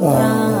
Wow.